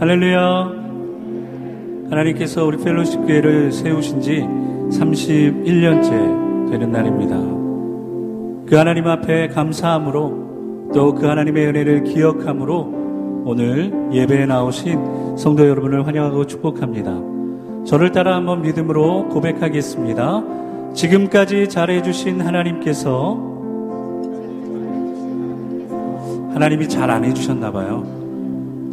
할렐루야. 하나님께서 우리 펠로십 교회를 세우신 지 31년째 되는 날입니다. 그 하나님 앞에 감사함으로 또 그 하나님의 은혜를 기억함으로 오늘 예배에 나오신 성도 여러분을 환영하고 축복합니다. 저를 따라 한번 믿음으로 고백하겠습니다. 지금까지 잘해주신 하나님께서 하나님이 잘 안 해주셨나 봐요.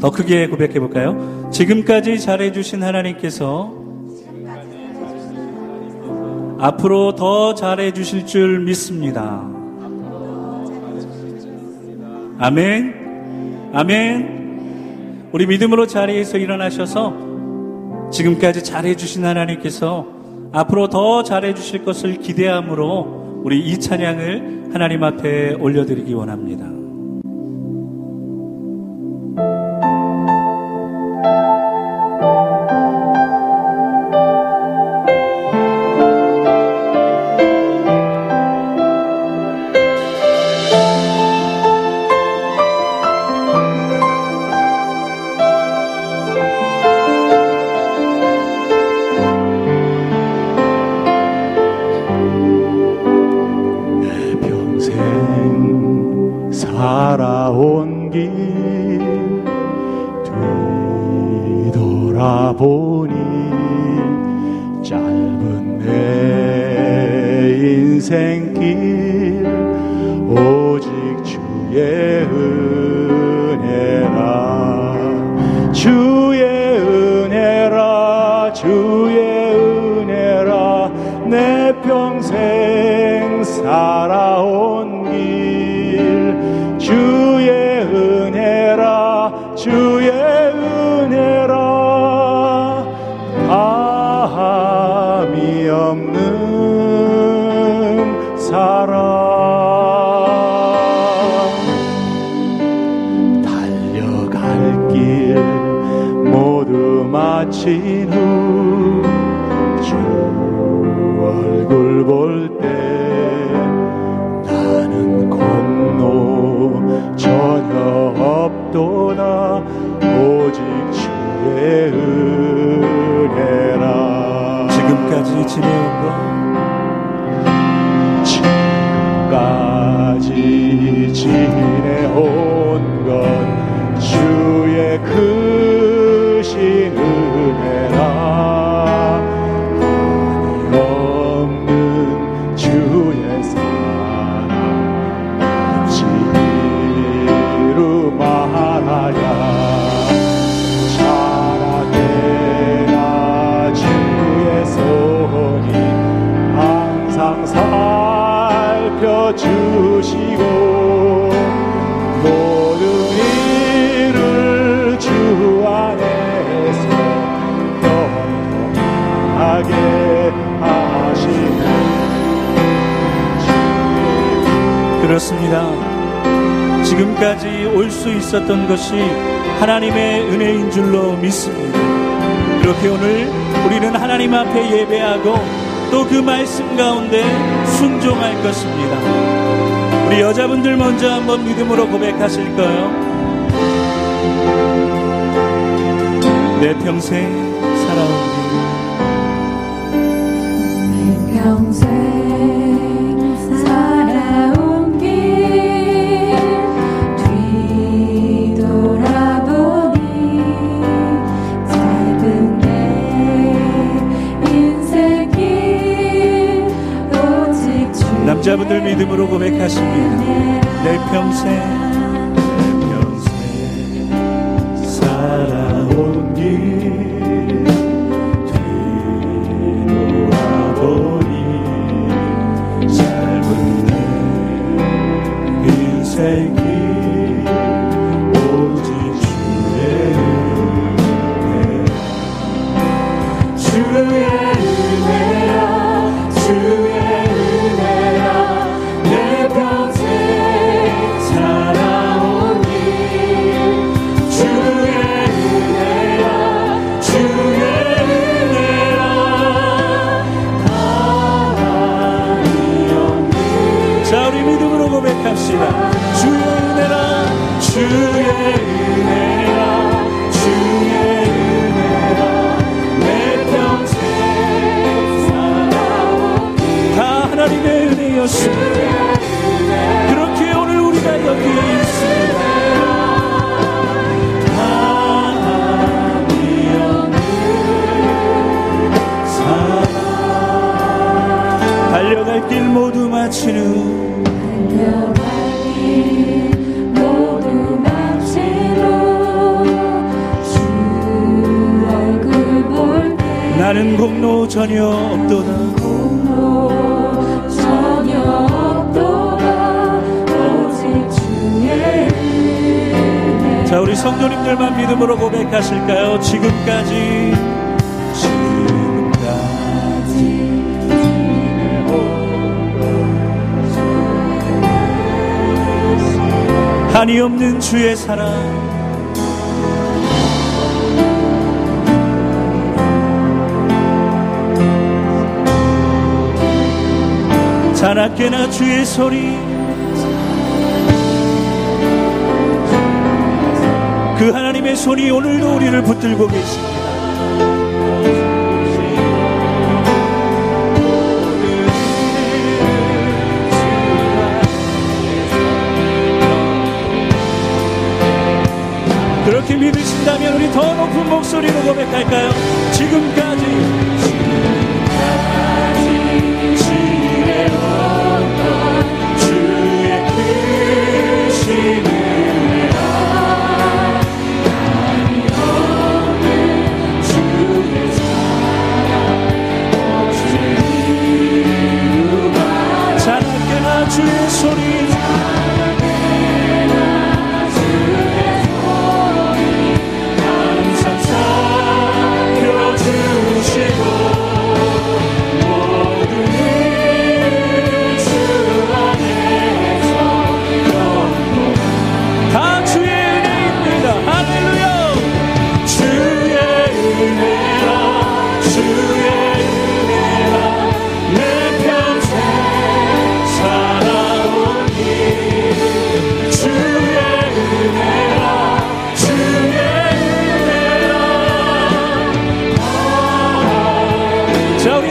더 크게 고백해 볼까요? 지금까지 잘해주신 하나님께서 앞으로 더 잘해주실 줄 믿습니다. 아멘. 아멘. 우리 믿음으로 자리에서 일어나셔서 지금까지 잘해주신 하나님께서 앞으로 더 잘해주실 것을 기대함으로 우리 이 찬양을 하나님 앞에 올려드리기 원합니다. 그 렇 지금까지 올 수 있었던 것이 하나님의 은혜인 줄로 믿습니다. 그렇게 오늘 우리는 하나님 앞에 예배하고 또 그 말씀 가운데 순종할 것입니다. 우리 여자분들 먼저 한번 믿음으로 고백하실까요? 내 평생 살아온 길. 내 평생 자분들 믿음으로 고백하십니다. 내 평생 전혀 없도다. 자 우리 성도님들만 믿음으로 고백하실까요? 지금까지. 지금까지. 한이 없는 주의 사랑 자나깨나 주의 소리 그 하나님의 손이 오늘도 우리를 붙들고 계십니다. 그렇게 믿으신다면 우리 더 높은 목소리로 고백할까요? 지금까지 주의 소리 자우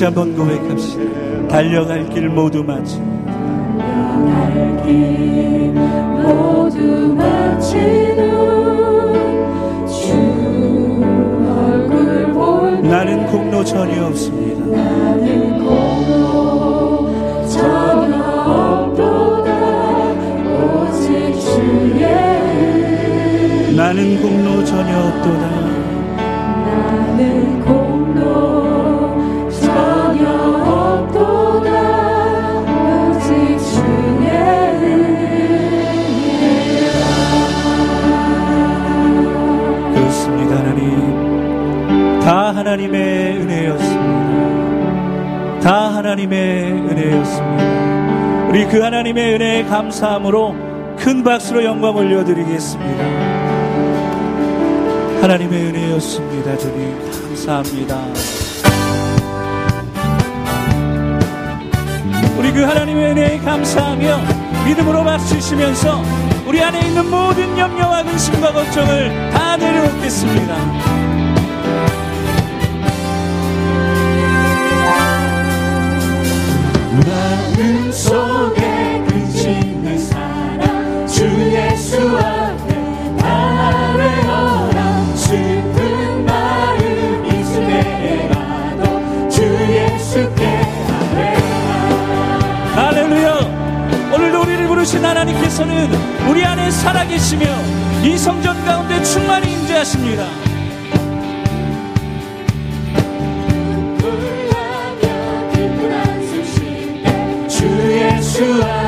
다시 한번 고백합시다. 달려갈 길 모두 길 모두 마친 후주 얼굴 볼 나는 공로 전혀 없습니다. 나는 공로 전혀 없도다 오직 주의 은 나는 공로 전혀 없도다 감사함으로 큰 박수로 영광 올려드리겠습니다. 하나님의 은혜였습니다 주님. 감사합니다. 우리 그 하나님의 은혜에 감사하며 믿음으로 박수치시면서 우리 안에 있는 모든 염려와 근심과 걱정을 다 내려놓겠습니다. 마음 속에 주 부르신 하나님께서는 우리 안에 살아계시며 이 성전 가운데 충만히 임재하십니다. 주의 수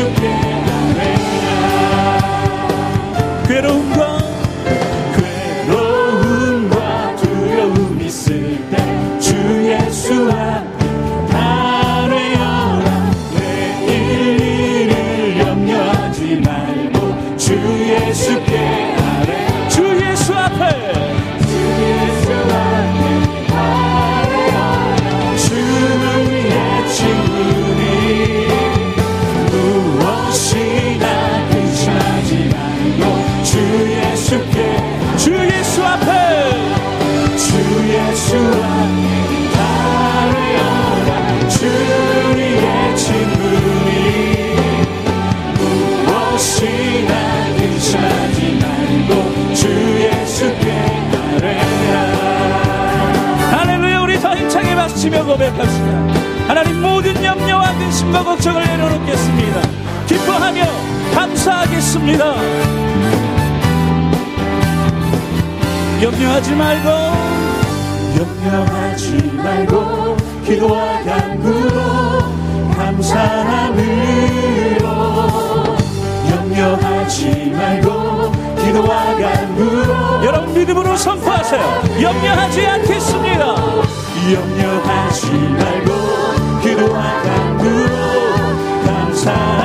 to care. 고백합시다. 하나님 모든 염려와 근심과 걱정을 내려놓겠습니다. 기뻐하며 감사하겠습니다. 염려하지 말고 염려하지 말고 기도와 간구로 감사함으로 염려하지 말고 기도와 간구로 여러분 믿음으로 선포하세요 염려하지 않겠습니다 염려하지 말고 기도와 간구로 감사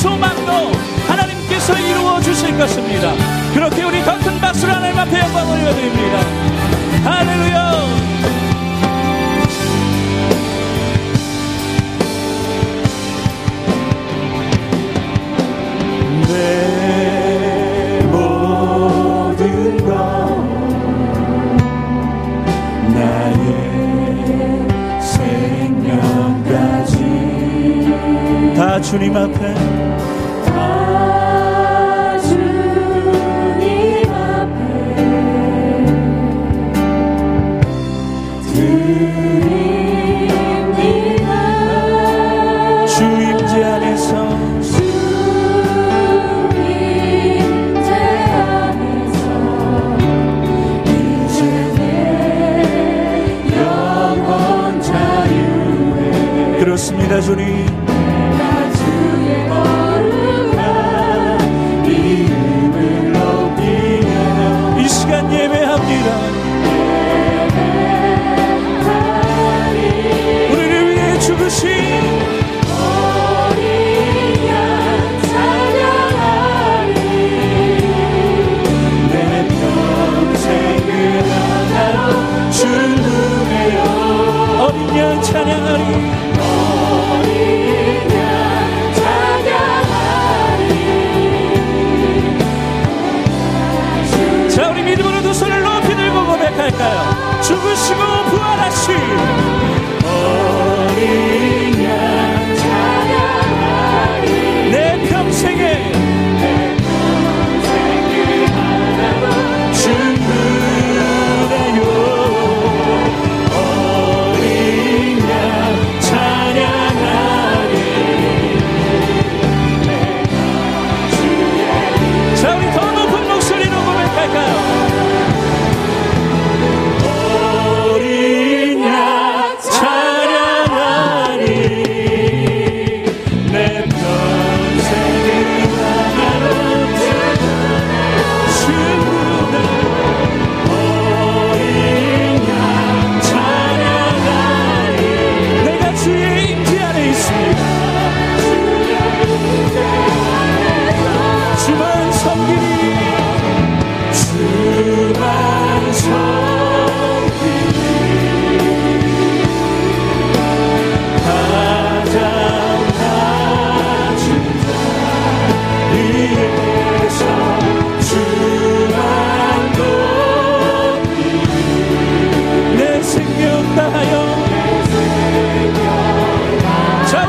소망도 하나님께서 이루어 주실 것입니다. 그렇게 우리 더 큰 박수로 하나님 앞에 영광 올려드립니다. 할렐루야! 주님 앞에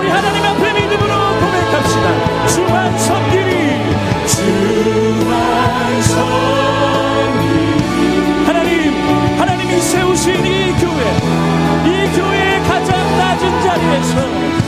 우리 하나님 앞에 믿음으로 고백합시다. 주만 섬기리 주만 섬기리 하나님 하나님이 세우신 이 교회 이 교회의 가장 낮은 자리에서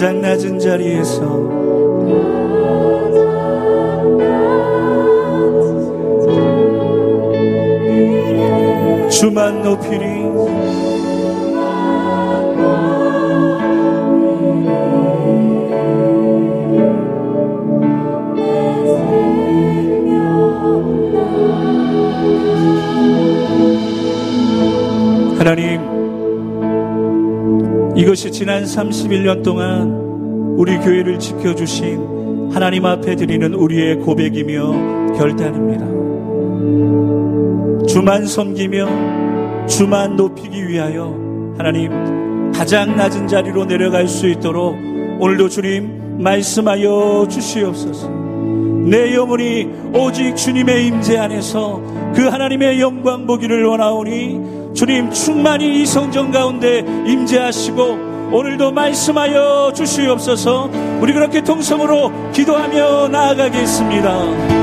가장 낮은 자리에서 주만 높이리 이것이 지난 31년 동안 우리 교회를 지켜주신 하나님 앞에 드리는 우리의 고백이며 결단입니다. 주만 섬기며 주만 높이기 위하여 하나님 가장 낮은 자리로 내려갈 수 있도록 오늘도 주님 말씀하여 주시옵소서. 내 영혼이 오직 주님의 임재 안에서 그 하나님의 영광 보기를 원하오니 주님 충만히 이 성전 가운데 임재하시고 오늘도 말씀하여 주시옵소서 우리 그렇게 통성으로 기도하며 나아가겠습니다.